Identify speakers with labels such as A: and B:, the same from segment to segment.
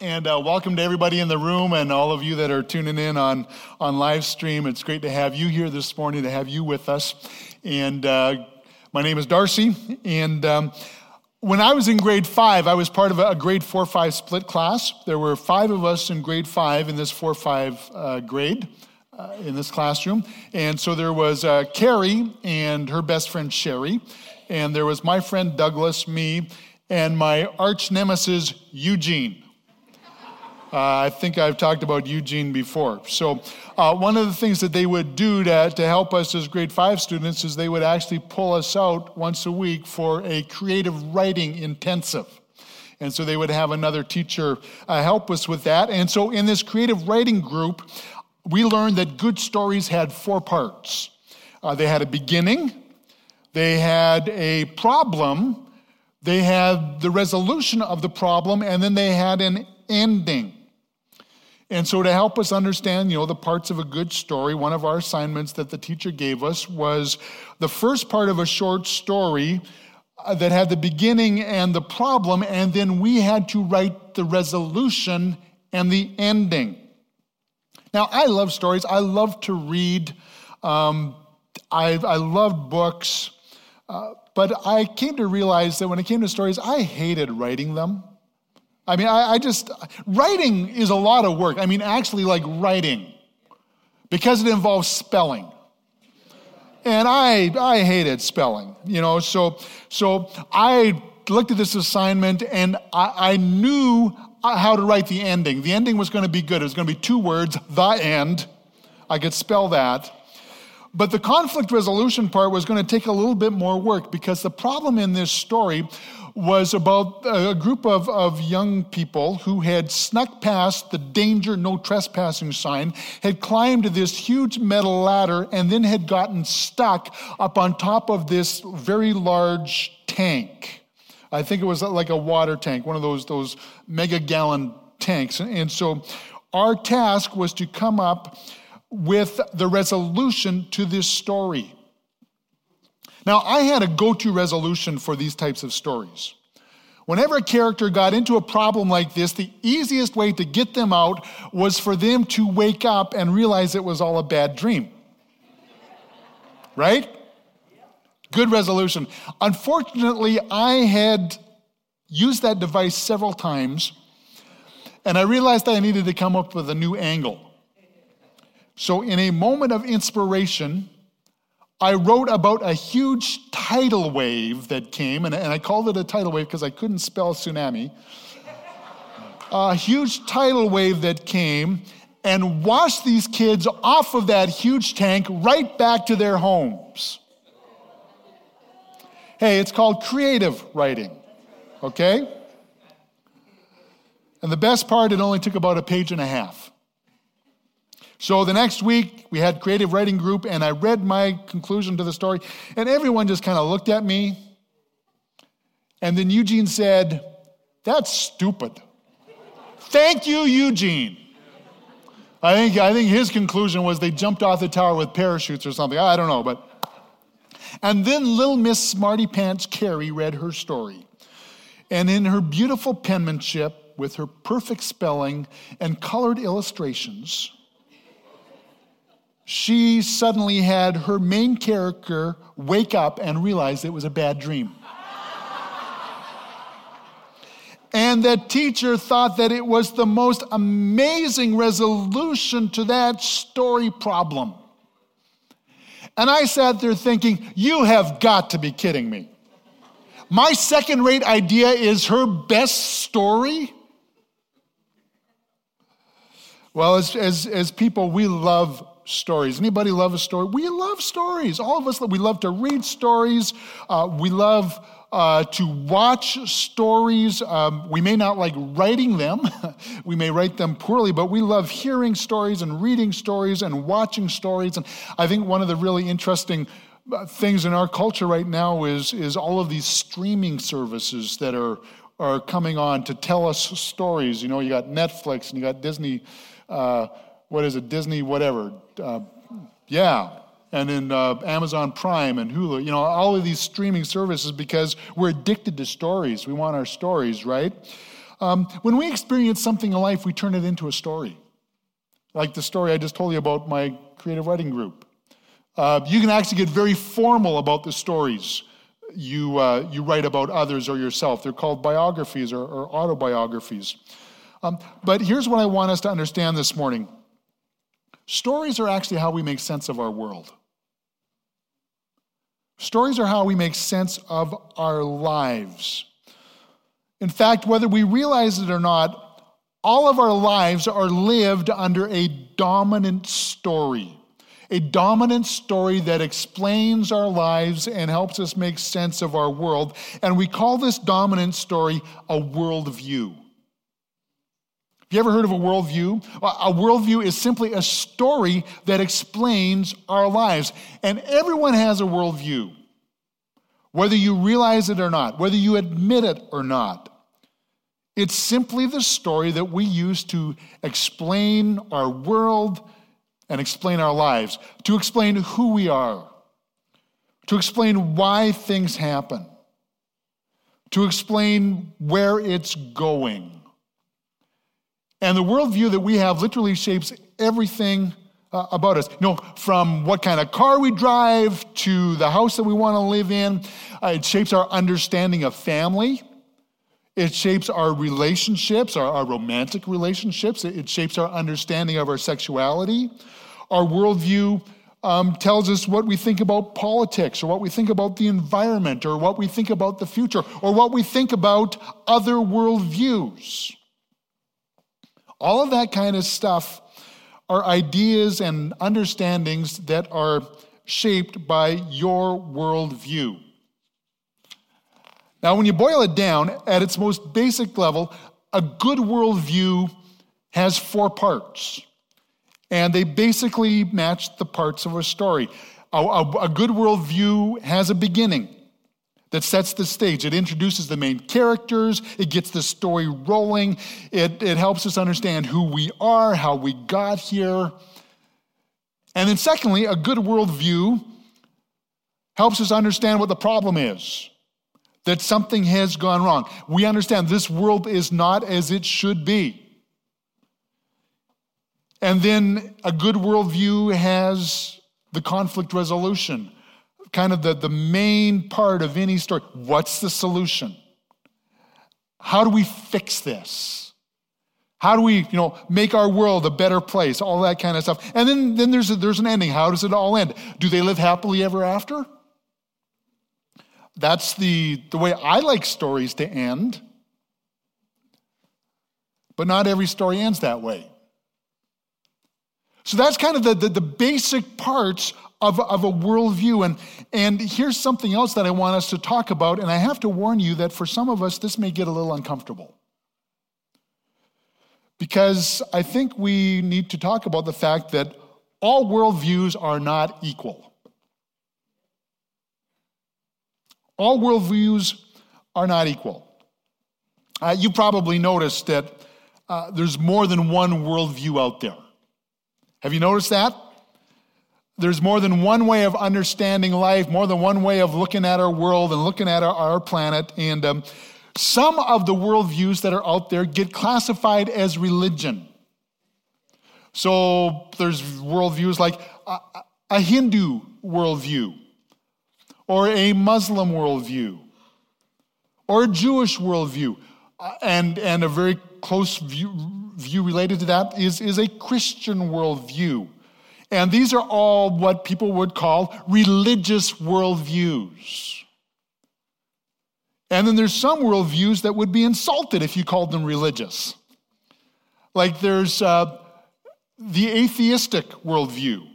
A: And uh, welcome to everybody in the room and all of you that are tuning in on, on live stream. It's great to have you here this morning, to have you with us. And uh, my name is Darcy. And um, when I was in grade five, I was part of a grade four five split class. There were five of us in grade five in this four five uh, grade. Uh, in this classroom. And so there was uh, Carrie and her best friend Sherry, and there was my friend Douglas, me, and my arch nemesis Eugene. Uh, I think I've talked about Eugene before. So, uh, one of the things that they would do to, to help us as grade five students is they would actually pull us out once a week for a creative writing intensive. And so they would have another teacher uh, help us with that. And so, in this creative writing group, we learned that good stories had four parts uh, they had a beginning, they had a problem, they had the resolution of the problem, and then they had an ending. And so, to help us understand, you know, the parts of a good story, one of our assignments that the teacher gave us was the first part of a short story uh, that had the beginning and the problem, and then we had to write the resolution and the ending. Now, I love stories. I love to read. Um, I, I love books. Uh, but I came to realize that when it came to stories, I hated writing them. I mean, I, I just, writing is a lot of work. I mean, actually, like writing, because it involves spelling. And I, I hated spelling, you know, so, so I looked at this assignment and I, I knew how to write the ending. The ending was going to be good. It was going to be two words, the end. I could spell that. But the conflict resolution part was going to take a little bit more work because the problem in this story was about uh, a group of, of young people who had snuck past the danger no trespassing sign, had climbed this huge metal ladder, and then had gotten stuck up on top of this very large tank. I think it was uh, like a water tank, one of those, those mega gallon tanks. And so our task was to come up with the resolution to this story. Now, I had a go to resolution for these types of stories. Whenever a character got into a problem like this, the easiest way to get them out was for them to wake up and realize it was all a bad dream. Right? Good resolution. Unfortunately, I had used that device several times, and I realized I needed to come up with a new angle. So, in a moment of inspiration, I wrote about a huge tidal wave that came, and, I called it a tidal wave because I couldn't spell tsunami. a huge tidal wave that came and washed these kids off of that huge tank right back to their homes. Hey, it's called creative writing, okay? And the best part, it only took about a page and a half. So the next week, we had creative writing group, and I read my conclusion to the story, and everyone just kind of looked at me. And then Eugene said, That's stupid. Thank you, Eugene. I think, I think his conclusion was they jumped off the tower with parachutes or something. I don't know, but and then little Miss Smarty Pants Carrie read her story. And in her beautiful penmanship, with her perfect spelling and colored illustrations, she suddenly had her main character wake up and realize it was a bad dream. and the teacher thought that it was the most amazing resolution to that story problem. And I sat there thinking, you have got to be kidding me. My second rate idea is her best story? Well, as, as, as people, we love stories. Anybody love a story? We love stories. All of us, we love to read stories. Uh, we love uh, to watch stories. Um, we may not like writing them, we may write them poorly, but we love hearing stories and reading stories and watching stories. And I think one of the really interesting uh, things in our culture right now is, is all of these streaming services that are, are coming on to tell us stories. You know, you got Netflix and you got Disney, uh, what is it, Disney, whatever. Uh, yeah, and in uh, Amazon Prime and Hulu, you know, all of these streaming services because we're addicted to stories. We want our stories, right? Um, when we experience something in life, we turn it into a story. Like the story I just told you about my creative writing group. Uh, you can actually get very formal about the stories you, uh, you write about others or yourself. They're called biographies or, or autobiographies. Um, but here's what I want us to understand this morning stories are actually how we make sense of our world. Stories are how we make sense of our lives. In fact, whether we realize it or not, all of our lives are lived under a dominant story. A dominant story that explains our lives and helps us make sense of our world. And we call this dominant story a worldview. Have you ever heard of a worldview? A worldview is simply a story that explains our lives. And everyone has a worldview, whether you realize it or not, whether you admit it or not. It's simply the story that we use to explain our world and explain our lives, to explain who we are, to explain why things happen, to explain where it's going. And the worldview that we have literally shapes everything uh, about us. You know, from what kind of car we drive to the house that we want to live in, uh, it shapes our understanding of family. It shapes our relationships, our, our romantic relationships. It, it, shapes our understanding of our sexuality. Our worldview um, tells us what we think about politics, or what we think about the environment, or what we think about the future, or what we think about other worldviews. All of that kind of stuff are ideas and understandings that are shaped by your worldview. Now, when you boil it down at its most basic level, a good worldview has four parts, and they basically match the parts of a story. A, a, a good worldview has a beginning that sets the stage. It introduces the main characters, it gets the story rolling, it, it helps us understand who we are, how we got here. And then, secondly, a good worldview helps us understand what the problem is that something has gone wrong. We understand this world is not as it should be. And then a good worldview has the conflict resolution kind of the, the main part of any story. What's the solution? How do we fix this? How do we, you know, make our world a better place? All that kind of stuff. And then, then there's, a, there's an ending. How does it all end? Do they live happily ever after? That's the, the way I like stories to end. But not every story ends that way. So that's kind of the, the, the basic parts of, of a worldview. And, and here's something else that I want us to talk about. And I have to warn you that for some of us, this may get a little uncomfortable. Because I think we need to talk about the fact that all worldviews are not equal. All worldviews are not equal. Uh, you probably noticed that uh, there's more than one worldview out there. Have you noticed that? There's more than one way of understanding life, more than one way of looking at our world and looking at our, our planet. And um, some of the worldviews that are out there get classified as religion. So there's worldviews like a, a Hindu worldview, or a Muslim worldview, or a Jewish worldview. Uh, and, and a very close view, view related to that is, is a Christian worldview. And these are all what people would call religious worldviews. And then there's some worldviews that would be insulted if you called them religious. Like there's uh, the atheistic worldview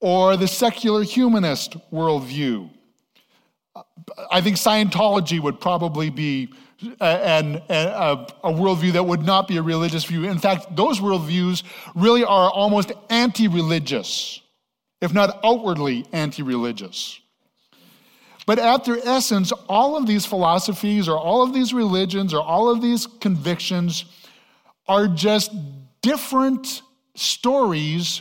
A: or the secular humanist worldview. I think Scientology would probably be uh, and, a, a worldview that would not be a religious view. In fact, those worldviews really are almost anti religious, if not outwardly anti religious. But at their essence, all of these philosophies or all of these religions or all of these convictions are just different stories,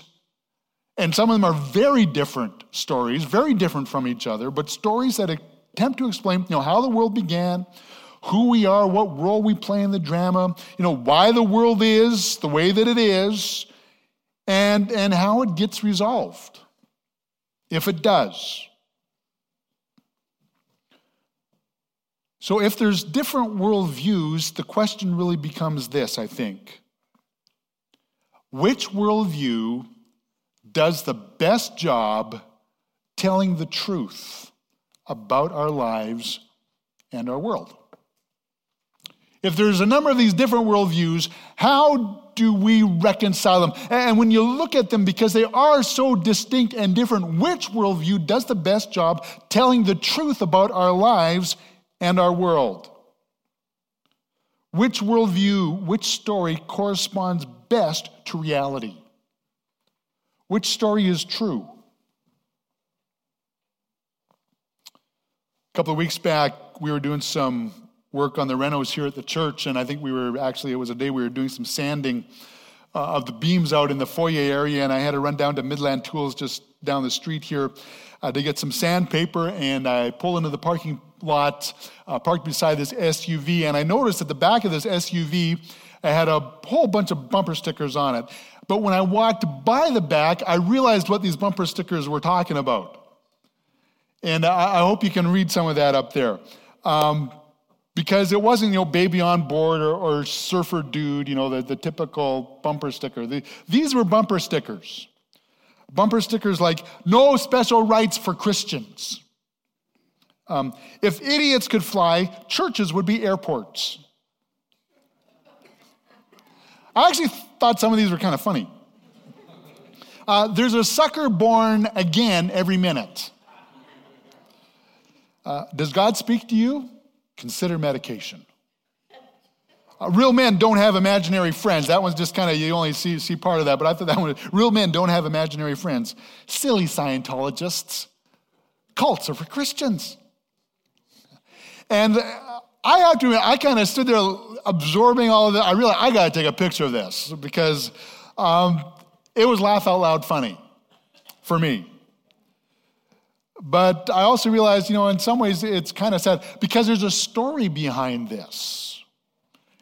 A: and some of them are very different stories, very different from each other, but stories that attempt to explain you know, how the world began, who we are, what role we play in the drama, you know, why the world is the way that it is, and, and how it gets resolved, if it does. So, if there's different worldviews, the question really becomes this, I think. Which worldview does the best job telling the truth about our lives and our world? If there's a number of these different worldviews, how do we reconcile them? And when you look at them, because they are so distinct and different, which worldview does the best job telling the truth about our lives and our world. Which worldview, which story corresponds best to reality? Which story is true? A couple of weeks back, we were doing some work on the renos here at the church, and I think we were actually, it was a day we were doing some sanding uh, of the beams out in the foyer area, and I had to run down to Midland Tools just down the street here uh, to get some sandpaper, and I pull into the parking lot, uh, parked beside this SUV, and I noticed at the back of this SUV, I had a whole bunch of bumper stickers on it. But when I walked by the back, I realized what these bumper stickers were talking about. And I, I hope you can read some of that up there. Um, because it wasn't, you know, baby on board or, or surfer dude, you know, the, the typical bumper sticker. The, these were bumper stickers. Bumper stickers like, no special rights for Christians. Um, if idiots could fly, churches would be airports. I actually thought some of these were kind of funny. Uh, there's a sucker born again every minute. Uh, does God speak to you? Consider medication. Uh, real men don't have imaginary friends. That one's just kind of, you only see, see part of that, but I thought that one, real men don't have imaginary friends. Silly Scientologists. Cults are for Christians. And I have to admit, I kind of stood there absorbing all of that. I realized I got to take a picture of this because um, it was laugh out loud funny for me. But I also realized, you know, in some ways it's kind of sad because there's a story behind this.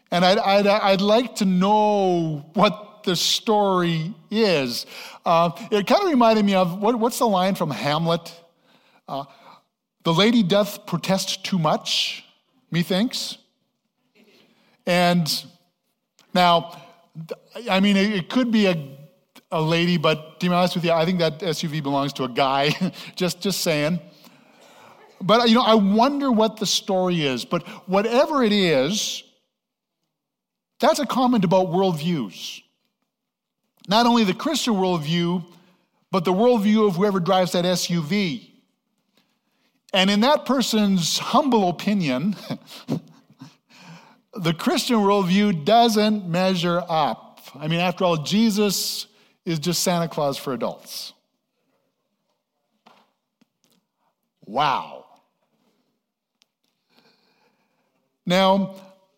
A: And I'd, I'd, I'd like to know what the story is. Uh, it kind of reminded me of what, what's the line from Hamlet? Uh, the lady doth protest too much, methinks. And now, I mean, it could be a, a lady, but to be honest with you, I think that SUV belongs to a guy, just, just saying. But, you know, I wonder what the story is. But whatever it is, that's a comment about worldviews. Not only the Christian worldview, but the worldview of whoever drives that SUV. And in that person's humble opinion, the Christian worldview doesn't measure up. I mean, after all, Jesus is just Santa Claus for adults. Wow. Now,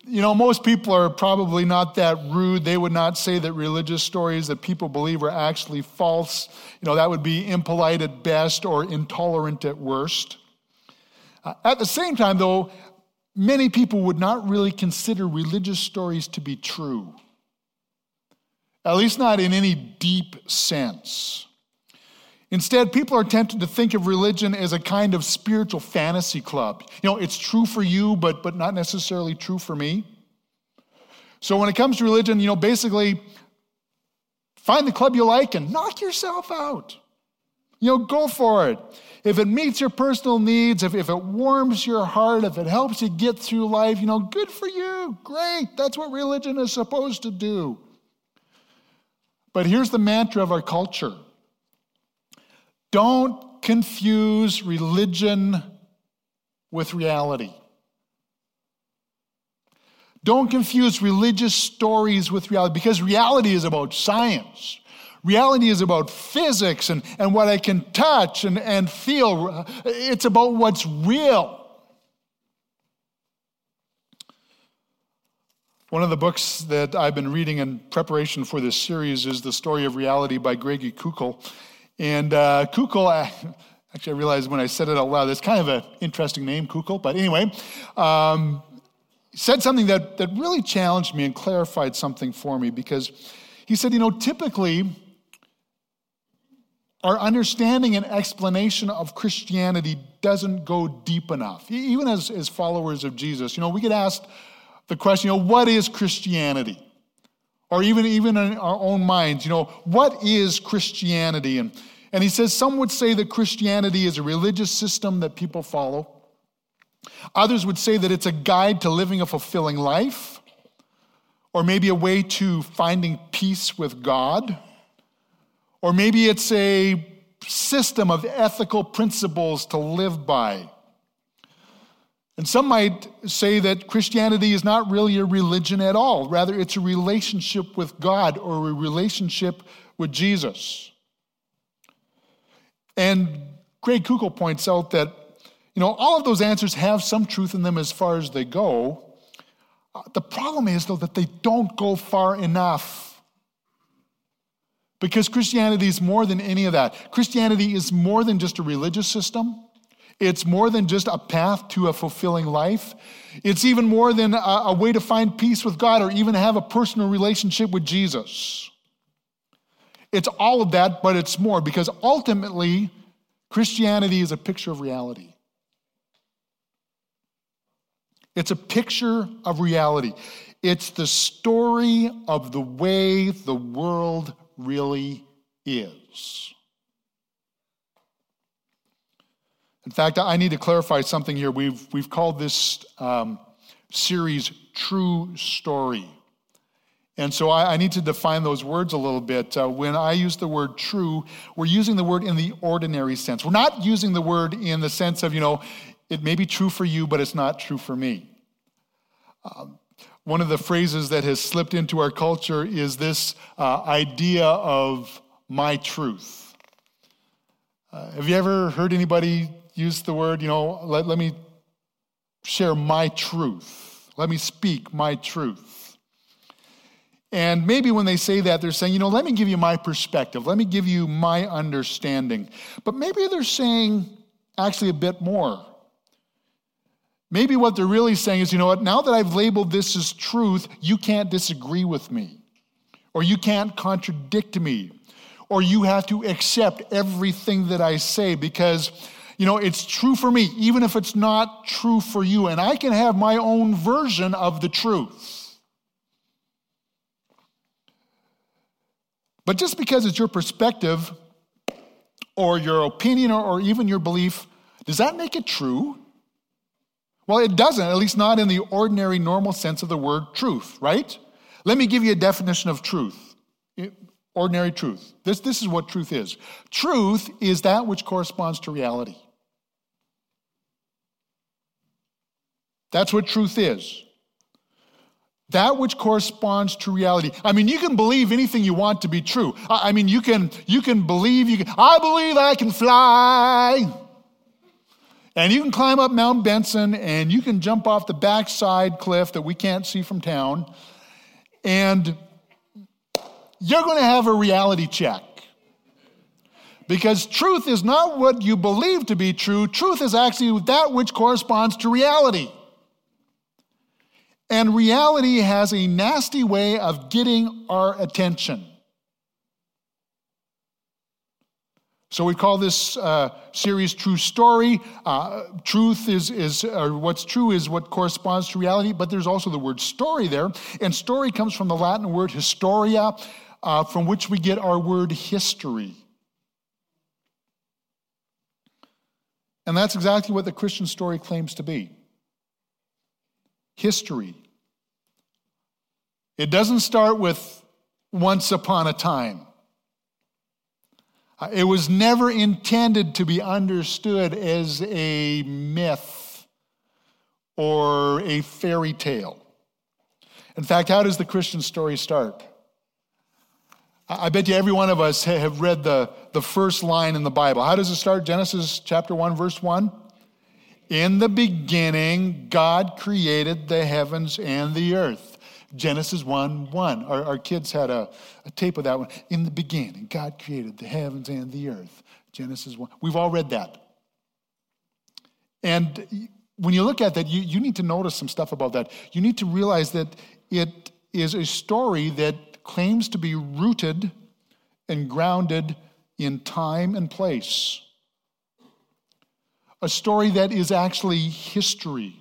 A: you know, most people are probably not that rude. They would not say that religious stories that people believe are actually false. You know, that would be impolite at best or intolerant at worst. Uh, at the same time, though, many people would not really consider religious stories to be true, at least not in any deep sense. Instead, people are tempted to think of religion as a kind of spiritual fantasy club. You know, it's true for you, but, but not necessarily true for me. So when it comes to religion, you know, basically find the club you like and knock yourself out. You know, go for it. If it meets your personal needs, if, if it warms your heart, if it helps you get through life, you know, good for you. Great. That's what religion is supposed to do. But here's the mantra of our culture don't confuse religion with reality. Don't confuse religious stories with reality because reality is about science. Reality is about physics and, and what I can touch and, and feel. It's about what's real. One of the books that I've been reading in preparation for this series is The Story of Reality by Greg Koukl. And uh, Koukl, actually, I realized when I said it out loud, it's kind of an interesting name, Koukl. But anyway, um, said something that, that really challenged me and clarified something for me because he said, you know, typically our understanding and explanation of Christianity doesn't go deep enough. Even as, as followers of Jesus, you know, we get asked the question, you know, what is Christianity? Or even, even in our own minds, you know, what is Christianity? And, and he says some would say that Christianity is a religious system that people follow. Others would say that it's a guide to living a fulfilling life, or maybe a way to finding peace with God, or maybe it's a system of ethical principles to live by. And some might say that Christianity is not really a religion at all. Rather, it's a relationship with God or a relationship with Jesus. And Greg Koukl points out that, you know, all of those answers have some truth in them as far as they go. Uh, the problem is, though, that they don't go far enough. Because Christianity is more than any of that. Christianity is more than just a religious system. It's more than just a path to a fulfilling life. It's even more than a, a, way to find peace with God or even have a personal relationship with Jesus. It's all of that, but it's more because ultimately, Christianity is a picture of reality. It's a picture of reality. It's the story of the way the world really is. In fact, I need to clarify something here. We've, we've called this um, series True Story. And so I, I, need to define those words a little bit. Uh, when I use the word true, we're using the word in the ordinary sense. We're not using the word in the sense of, you know, it may be true for you, but it's not true for me. Um, one of the phrases that has slipped into our culture is this uh, idea of my truth. Uh, have you ever heard anybody use the word, you know, let, let me share my truth. Let me speak my truth. And maybe when they say that, they're saying, you know, let me give you my perspective. Let me give you my understanding. But maybe they're saying actually a bit more. Maybe what they're really saying is, you know what, now that I've labeled this as truth, you can't disagree with me, or you can't contradict me, or you have to accept everything that I say because you know, it's true for me, even if it's not true for you. And I can have my own version of the truth. But just because it's your perspective or your opinion or, even your belief, does that make it true? Well, it doesn't, at least not in the ordinary, normal sense of the word truth, right? Let me give you a definition of truth ordinary truth. This, this is what truth is truth is that which corresponds to reality. That's what truth is. That which corresponds to reality. I mean, you can believe anything you want to be true. I mean, you can, you can believe, you can, I believe I can fly. And you can climb up Mount Benson and you can jump off the backside cliff that we can't see from town. And you're going to have a reality check. Because truth is not what you believe to be true, truth is actually that which corresponds to reality. And reality has a nasty way of getting our attention. So we call this uh, series True Story. Uh, truth is, is or what's true is what corresponds to reality, but there's also the word story there. And story comes from the Latin word historia, uh, from which we get our word history. And that's exactly what the Christian story claims to be history. It doesn't start with once upon a time. Uh, it was never intended to be understood as a myth or a fairy tale. In fact, how does the Christian story start? I bet you every one of us have read the, the first line in the Bible. How does it start? Genesis chapter 1, verse 1. In the beginning, God created the heavens and the earth. Genesis 1 1. Our, our kids had a, a tape of that one. In the beginning, God created the heavens and the earth. Genesis 1. We've all read that. And when you look at that, you, you need to notice some stuff about that. You need to realize that it is a story that claims to be rooted and grounded in time and place. A story that is actually history.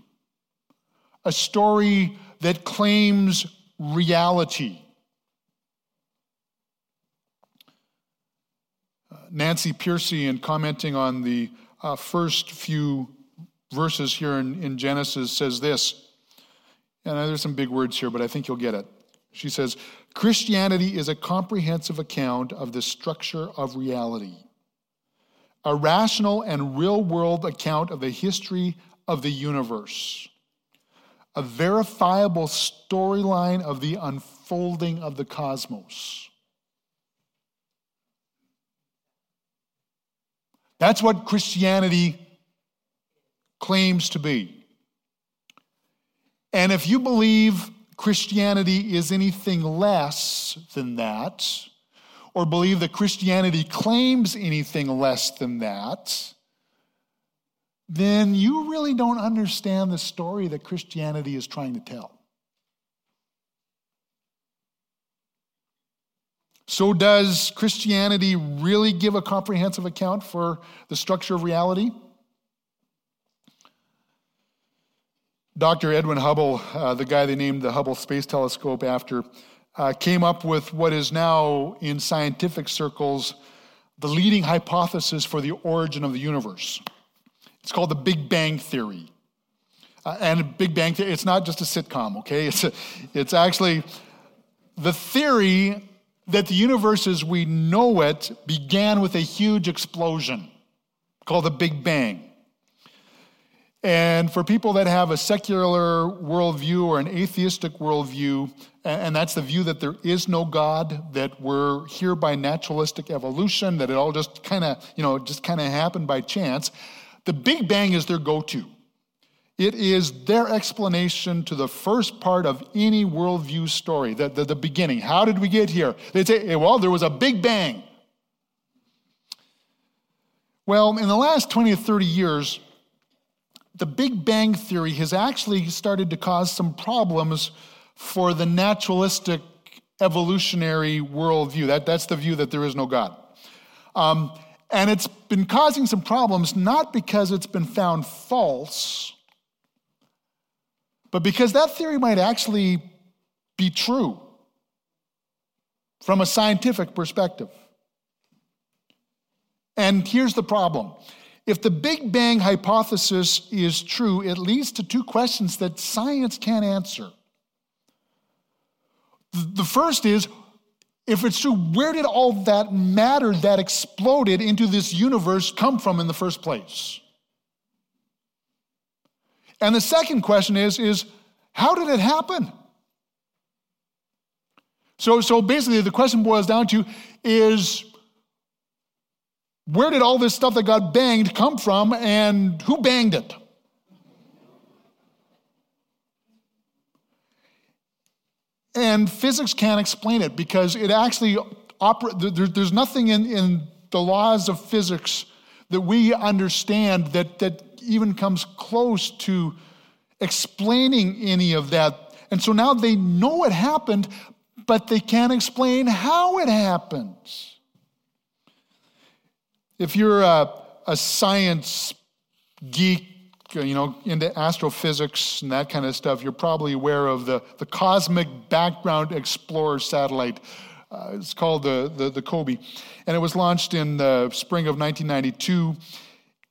A: A story that claims reality. Uh, Nancy Pearcey, in commenting on the uh, first few verses here in, in Genesis, says this. And there's some big words here, but I think you'll get it. She says, Christianity is a comprehensive account of the structure of reality, a rational and real world account of the history of the universe, a verifiable storyline of the unfolding of the cosmos. That's what Christianity claims to be. And if you believe Christianity is anything less than that, or believe that Christianity claims anything less than that, then you really don't understand the story that Christianity is trying to tell. So, does Christianity really give a comprehensive account for the structure of reality? Dr. Edwin Hubble, uh, the guy they named the Hubble Space Telescope after, uh, came up with what is now in scientific circles the leading hypothesis for the origin of the universe. It's called the Big Bang Theory. Uh, and Big Bang Theory, it's not just a sitcom, okay? It's, a, it's actually the theory that the universe as we know it began with a huge explosion called the Big Bang. And for people that have a secular worldview or an atheistic worldview, and that's the view that there is no God, that we're here by naturalistic evolution, that it all just kind of, you know, just kind of happened by chance, the Big Bang is their go to. It is their explanation to the first part of any worldview story, the, the, the beginning. How did we get here? They say, well, there was a Big Bang. Well, in the last 20 or 30 years, the Big Bang Theory has actually started to cause some problems for the naturalistic evolutionary worldview. That, that's the view that there is no God. Um, and it's been causing some problems not because it's been found false, but because that theory might actually be true from a scientific perspective. And here's the problem if the Big Bang hypothesis is true, it leads to two questions that science can't answer. The first is if it's true, where did all that matter that exploded into this universe come from in the first place? And the second question is, is how did it happen? So, so basically, the question boils down to is where did all this stuff that got banged come from and who banged it? And physics can't explain it because it actually operates, there, there's nothing in, in the laws of physics that we understand that, that even comes close to explaining any of that. And so now they know it happened, but they can't explain how it happens. If you're a, a science geek, you know, into astrophysics and that kind of stuff, you're probably aware of the, the Cosmic Background Explorer satellite. Uh, it's called the, the, the COBE. And it was launched in the spring of 1992.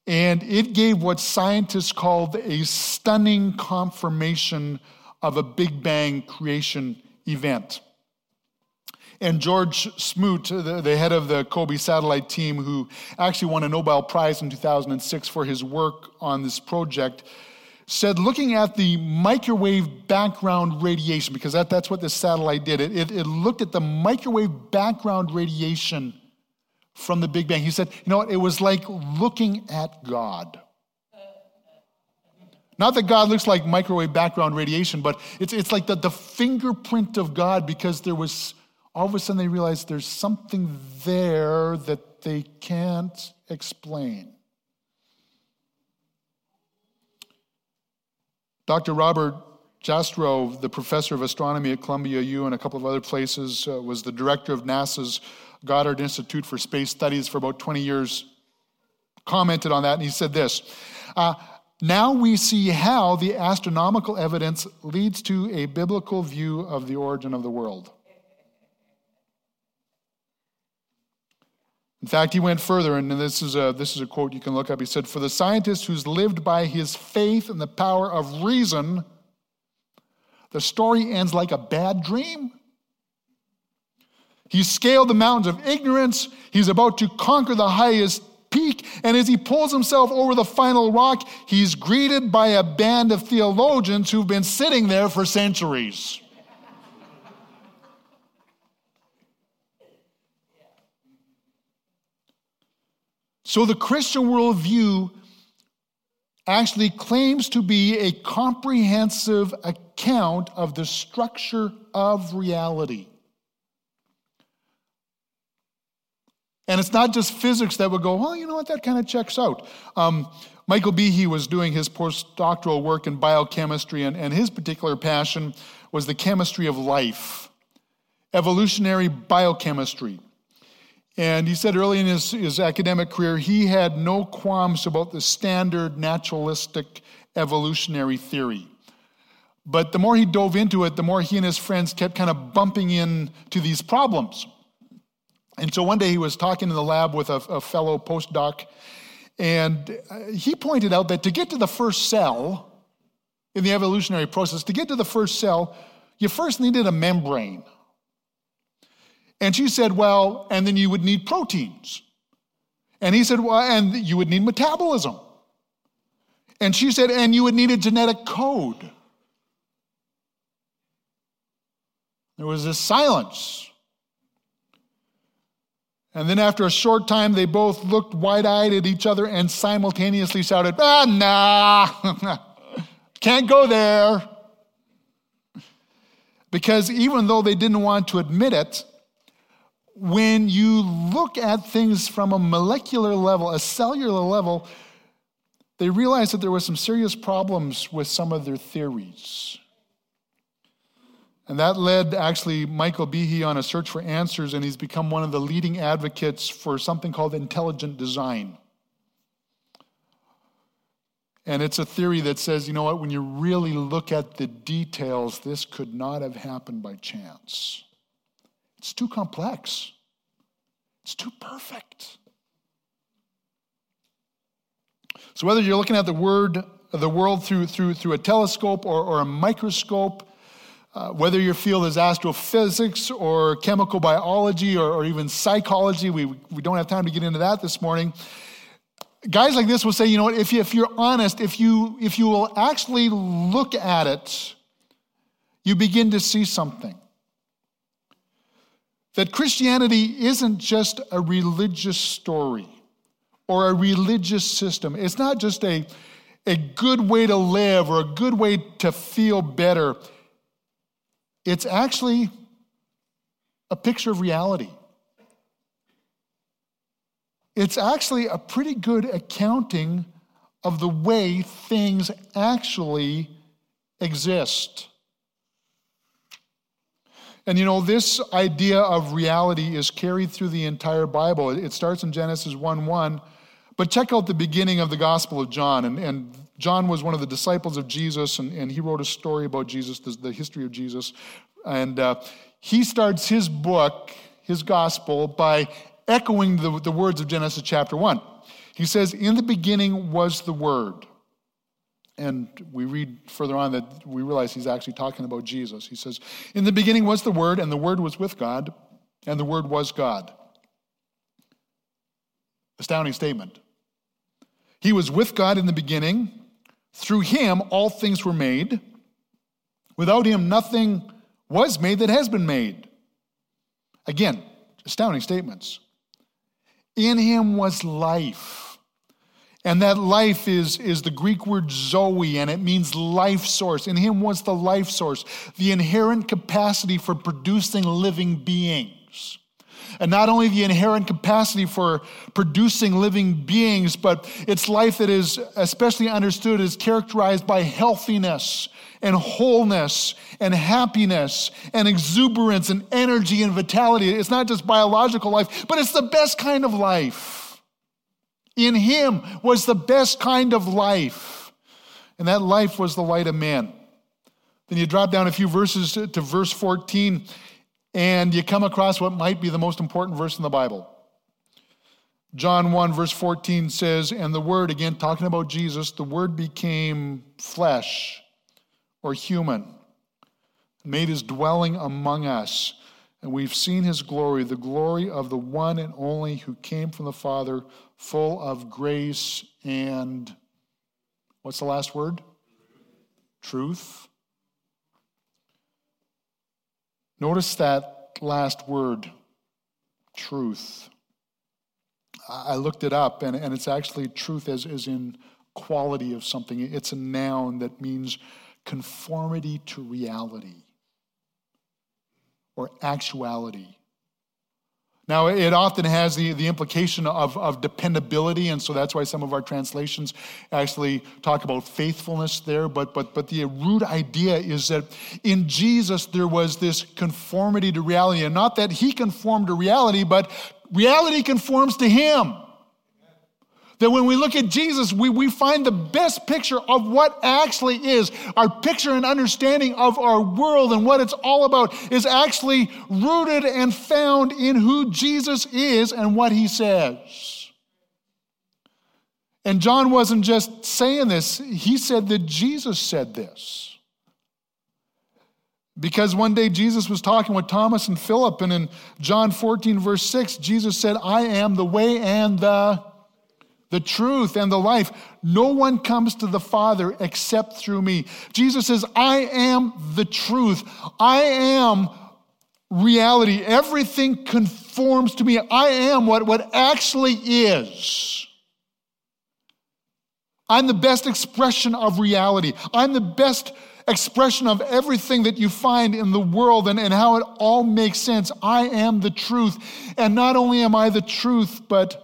A: And it gave what scientists called a stunning confirmation of a Big Bang creation event. And George Smoot, the, the, head of the COBE satellite team, who actually won a Nobel Prize in 2006 for his work on this project, said looking at the microwave background radiation, because that, that's what this satellite did, it, it, it looked at the microwave background radiation from the Big Bang. He said, you know what, it was like looking at God. Not that God looks like microwave background radiation, but it's, it's like the, the fingerprint of God because there was all of a sudden they realize there's something there that they can't explain. Dr. Robert Jastrow, the professor of astronomy at Columbia U and a couple of other places, uh, was the director of NASA's Goddard Institute for Space Studies for about 20 years, commented on that, and he said this uh, Now we see how the astronomical evidence leads to a biblical view of the origin of the world. In fact, he went further, and this is, a, this is a quote you can look up. He said, For the scientist who's lived by his faith and the power of reason, the story ends like a bad dream. He's scaled the mountains of ignorance. He's about to conquer the highest peak. And as he pulls himself over the final rock, he's greeted by a band of theologians who've been sitting there for centuries. So the Christian worldview actually claims to be a comprehensive account of the structure of reality. And it's not just physics that would go, well, you know what, that kind of checks out. Um, Michael Behe was doing his postdoctoral work in biochemistry, and, and his particular passion was the chemistry of life, evolutionary biochemistry. And he said early in his, his academic career, he had no qualms about the standard naturalistic evolutionary theory. But the more he dove into it, the more he and his friends kept kind of bumping into these problems. And so one day he was talking in the lab with a, a fellow postdoc, and uh, he pointed out that to get to the first cell in the evolutionary process, to get to the first cell, you first needed a membrane. And she said, Well, and then you would need proteins. And he said, Well, and you would need metabolism. And she said, And you would need a genetic code. There was this silence. And then after a short time, they both looked wide eyed at each other and simultaneously shouted, Ah, nah, can't go there. Because even though they didn't want to admit it, when you look at things from a molecular level, a cellular level, they realized that there were some serious problems with some of their theories. And that led actually Michael Behe on a search for answers, and he's become one of the leading advocates for something called intelligent design. And it's a theory that says, you know what, when you really look at the details, this could not have happened by chance. It's too complex, it's too perfect. So whether you're looking at the word, the world through, through, through a telescope or, or a microscope, uh, whether your field is astrophysics or chemical biology or, or even psychology, we, we don't have time to get into that this morning. Guys like this will say, you know what, if, you, if you're honest, if you, if you will actually look at it, you begin to see something. That Christianity isn't just a religious story or a religious system. It's not just a, a good way to live or a good way to feel better. It's actually a picture of reality. It's actually a pretty good accounting of the way things actually exist. And you know, this idea of reality is carried through the entire Bible. It starts in Genesis 1 1. But check out the beginning of the Gospel of John. And, and John was one of the disciples of Jesus, and, and he wrote a story about Jesus, the, the history of Jesus. And uh, he starts his book, his gospel, by echoing the, the words of Genesis chapter 1. He says, In the beginning was the Word. And we read further on that we realize he's actually talking about Jesus. He says, In the beginning was the Word, and the Word was with God, and the Word was God. Astounding statement. He was with God in the beginning. Through him, all things were made. Without him, nothing was made that has been made. Again, astounding statements. In him was life. And that life is, is the Greek word zoe, and it means life source. In him was the life source, the inherent capacity for producing living beings. And not only the inherent capacity for producing living beings, but it's life that is especially understood as characterized by healthiness and wholeness and happiness and exuberance and energy and vitality. It's not just biological life, but it's the best kind of life. In Him was the best kind of life. And that life was the light of man. Then you drop down a few verses to verse 14, and you come across what might be the most important verse in the Bible. John 1, verse 14 says, And the Word, again talking about Jesus, the Word became flesh or human, made his dwelling among us. And we've seen his glory, the glory of the one and only who came from the Father, full of grace and what's the last word? Truth. Notice that last word, truth. I looked it up, and, and it's actually truth as, as in quality of something. It's a noun that means conformity to reality or actuality. Now, it often has the, the implication of, of dependability, and so that's why some of our translations actually talk about faithfulness there. But, but, but the root idea is that in Jesus there was this conformity to reality, and not that he conformed to reality, but reality conforms to him. That when we look at Jesus, we, we find the best picture of what actually is. Our picture and understanding of our world and what it's all about is actually rooted and found in who Jesus is and what he says. And John wasn't just saying this, he said that Jesus said this. Because one day Jesus was talking with Thomas and Philip, and in John 14, verse 6, Jesus said, I am the way and the the truth, and the life. No one comes to the Father except through me. Jesus says, I am the truth. I am reality. Everything conforms to me. I am what, what actually is. I'm the best expression of reality. I'm the best expression of everything that you find in the world and, and how it all makes sense. I am the truth. And not only am I the truth, but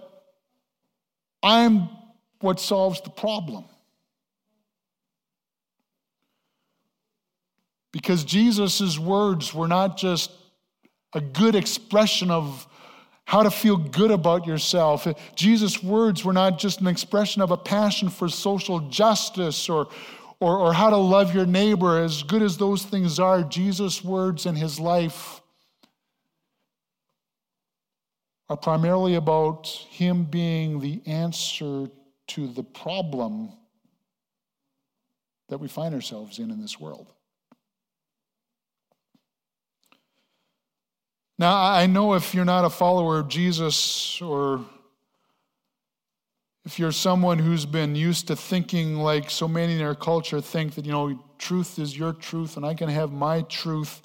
A: I'm what solves the problem. Because Jesus' words were not just a good expression of how to feel good about yourself. Jesus' words were not just an expression of a passion for social justice or, or, or how to love your neighbor. As good as those things are, Jesus' words and his life are primarily about Him being the answer to the problem that we find ourselves in in this world. Now, I know if you're not a follower of Jesus or if you're someone who's been used to thinking like so many in our culture think that, you know, truth is your truth and I can have my truth,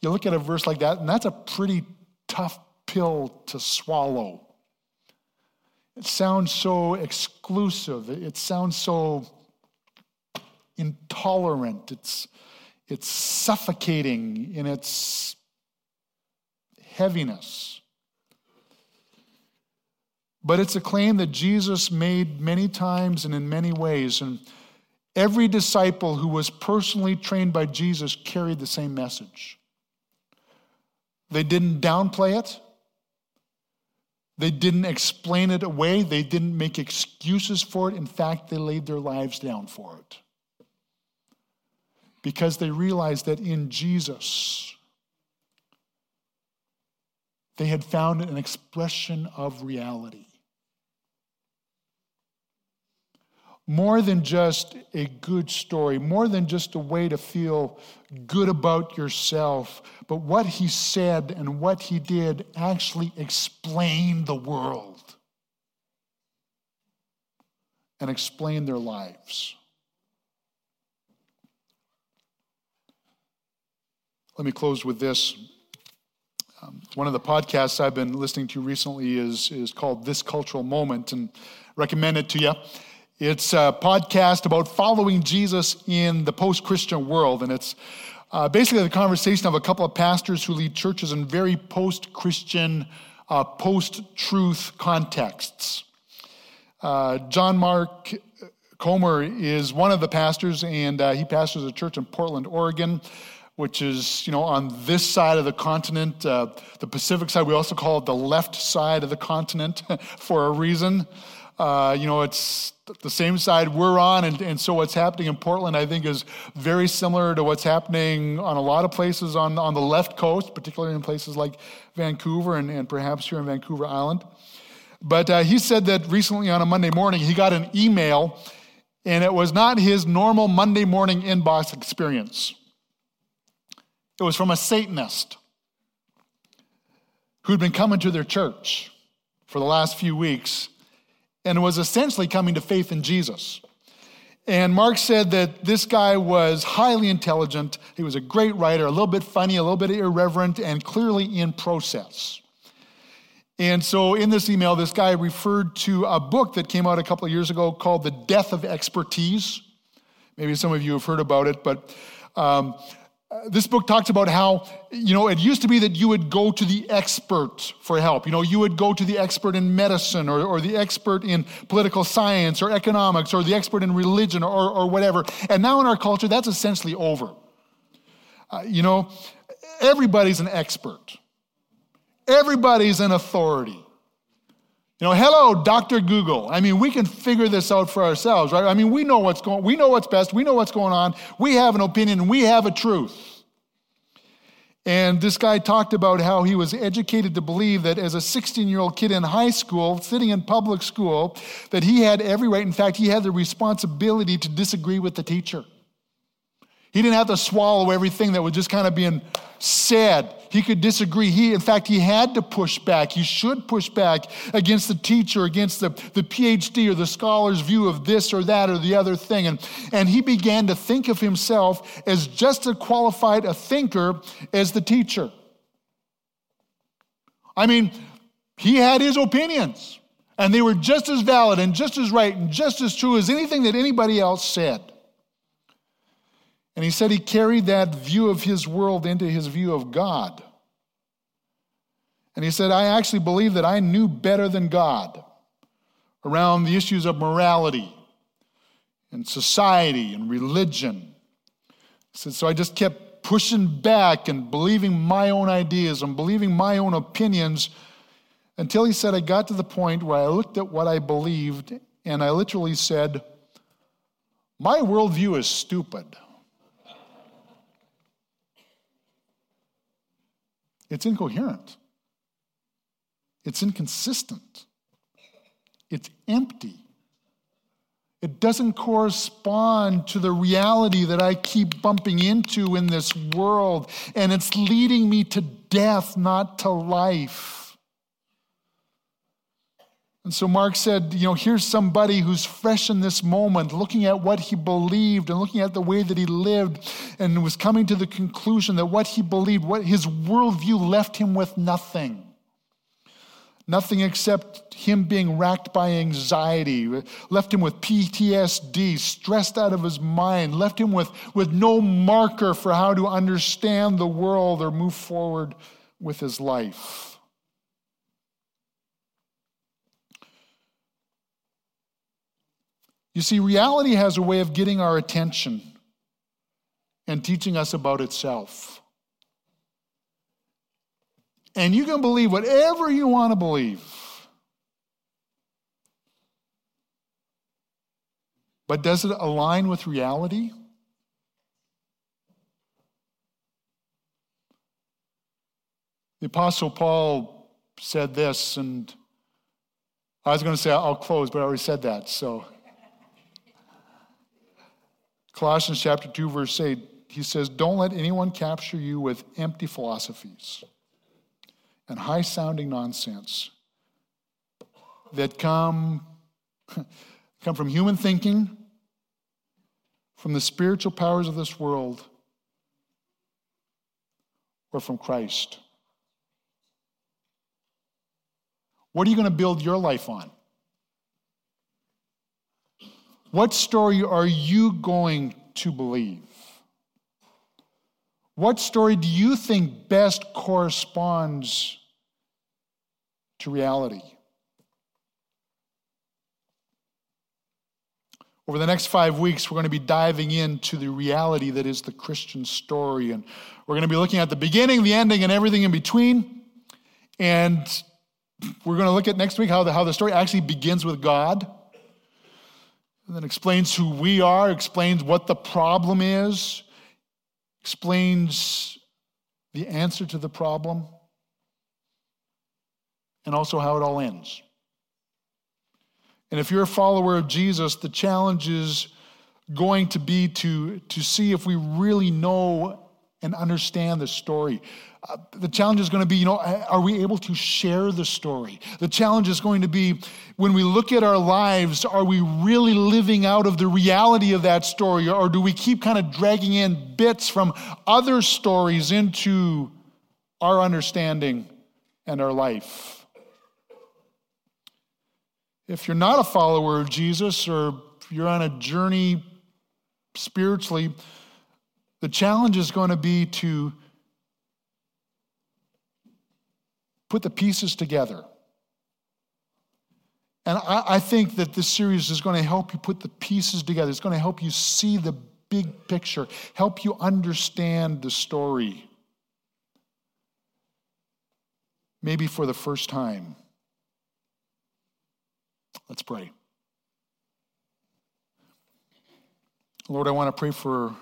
A: you look at a verse like that, and that's a pretty tough pill to swallow. It sounds so exclusive. It sounds so intolerant. It's, it's suffocating in its heaviness. But it's a claim that Jesus made many times and in many ways. And every disciple who was personally trained by Jesus carried the same message. They didn't downplay it, they didn't explain it away. They didn't make excuses for it. In fact, they laid their lives down for it. Because they realized that in Jesus, they had found an expression of reality. More than just a good story, more than just a way to feel good about yourself, but what he said and what he did actually explained the world and explained their lives. Let me close with this. Um, one of the podcasts I've been listening to recently is, is called This Cultural Moment, and recommend it to you. It's a podcast about following Jesus in the post Christian world. And it's uh, basically the conversation of a couple of pastors who lead churches in very post Christian uh, post truth contexts. Uh, John Mark Comer is one of the pastors, and uh, he pastors a church in Portland, Oregon, which is, you know, on this side of the continent, uh, the Pacific side. We also call it the left side of the continent for a reason. Uh, you know, it's the same side we're on, and, and so what's happening in Portland, I think, is very similar to what's happening on a lot of places on, on the left coast, particularly in places like Vancouver and, and perhaps here in Vancouver Island. But uh, he said that recently on a Monday morning, he got an email, and it was not his normal Monday morning inbox experience. It was from a Satanist who'd been coming to their church for the last few weeks and was essentially coming to faith in Jesus. And Mark said that this guy was highly intelligent. He was a great writer, a little bit funny, a little bit irreverent, and clearly in process. And so in this email, this guy referred to a book that came out a couple of years ago called The Death of Expertise. Maybe some of you have heard about it, but um, this book talks about how, you know, it used to be that you would go to the expert for help. You know, you would go to the expert in medicine or, or the expert in political science or economics or the expert in religion or, or whatever. And now in our culture, that's essentially over. Uh, you know, everybody's an expert, everybody's an authority. You know, hello, Dr. Google. I mean, we can figure this out for ourselves, right? I mean, we know what's going we know what's best, we know what's going on, we have an opinion, we have a truth. And this guy talked about how he was educated to believe that as a 16 year old kid in high school, sitting in public school, that he had every right. In fact, he had the responsibility to disagree with the teacher. He didn't have to swallow everything that was just kind of being said. He could disagree. He, in fact, he had to push back. He should push back against the teacher, against the, the PhD or the scholar's view of this or that or the other thing. And, and he began to think of himself as just as qualified a thinker as the teacher. I mean, he had his opinions, and they were just as valid and just as right and just as true as anything that anybody else said. And he said he carried that view of his world into his view of God. And he said, I actually believe that I knew better than God around the issues of morality and society and religion. Said, so I just kept pushing back and believing my own ideas and believing my own opinions until he said, I got to the point where I looked at what I believed and I literally said, My worldview is stupid. It's incoherent. It's inconsistent. It's empty. It doesn't correspond to the reality that I keep bumping into in this world, and it's leading me to death, not to life. And so Mark said, you know, here's somebody who's fresh in this moment, looking at what he believed and looking at the way that he lived, and was coming to the conclusion that what he believed, what his worldview left him with nothing. Nothing except him being racked by anxiety, left him with PTSD, stressed out of his mind, left him with, with no marker for how to understand the world or move forward with his life. You see, reality has a way of getting our attention and teaching us about itself. And you can believe whatever you want to believe. But does it align with reality? The Apostle Paul said this, and I was going to say I'll close, but I already said that, so. Colossians chapter 2, verse 8, he says, Don't let anyone capture you with empty philosophies and high sounding nonsense that come, come from human thinking, from the spiritual powers of this world, or from Christ. What are you going to build your life on? What story are you going to believe? What story do you think best corresponds to reality. Over the next five weeks, we're going to be diving into the reality that is the Christian story. And we're going to be looking at the beginning, the ending, and everything in between. And we're going to look at next week how the, how the story actually begins with God, and then explains who we are, explains what the problem is, explains the answer to the problem, and also how it all ends. And if you're a follower of Jesus, the challenge is going to be to, to see if we really know and understand the story. Uh, the challenge is going to be, you know, are we able to share the story? The challenge is going to be when we look at our lives, are we really living out of the reality of that story? Or do we keep kind of dragging in bits from other stories into our understanding and our life? If you're not a follower of Jesus or you're on a journey spiritually, the challenge is going to be to put the pieces together. And I, I, think that this series is going to help you put the pieces together. It's going to help you see the big picture, help you understand the story. Maybe for the first time. Let's pray. Lord, I want to pray for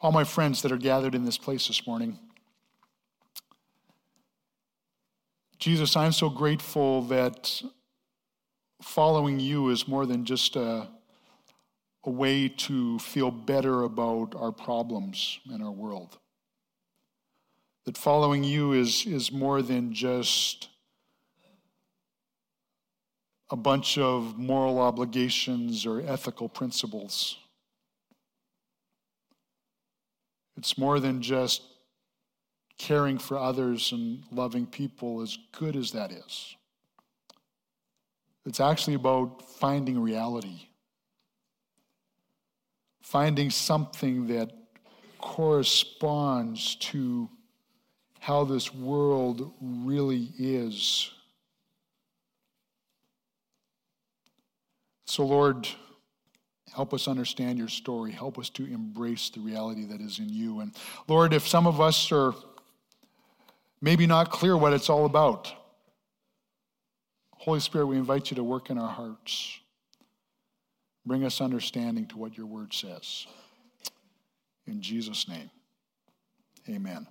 A: all my friends that are gathered in this place this morning. Jesus, I'm so grateful that following you is more than just a, a way to feel better about our problems in our world. That following you is, is more than just a bunch of moral obligations or ethical principles. It's more than just caring for others and loving people, as good as that is. It's actually about finding reality, finding something that corresponds to how this world really is. So, Lord, help us understand your story. Help us to embrace the reality that is in you. And Lord, if some of us are maybe not clear what it's all about, Holy Spirit, we invite you to work in our hearts. Bring us understanding to what your word says. In Jesus' name, amen.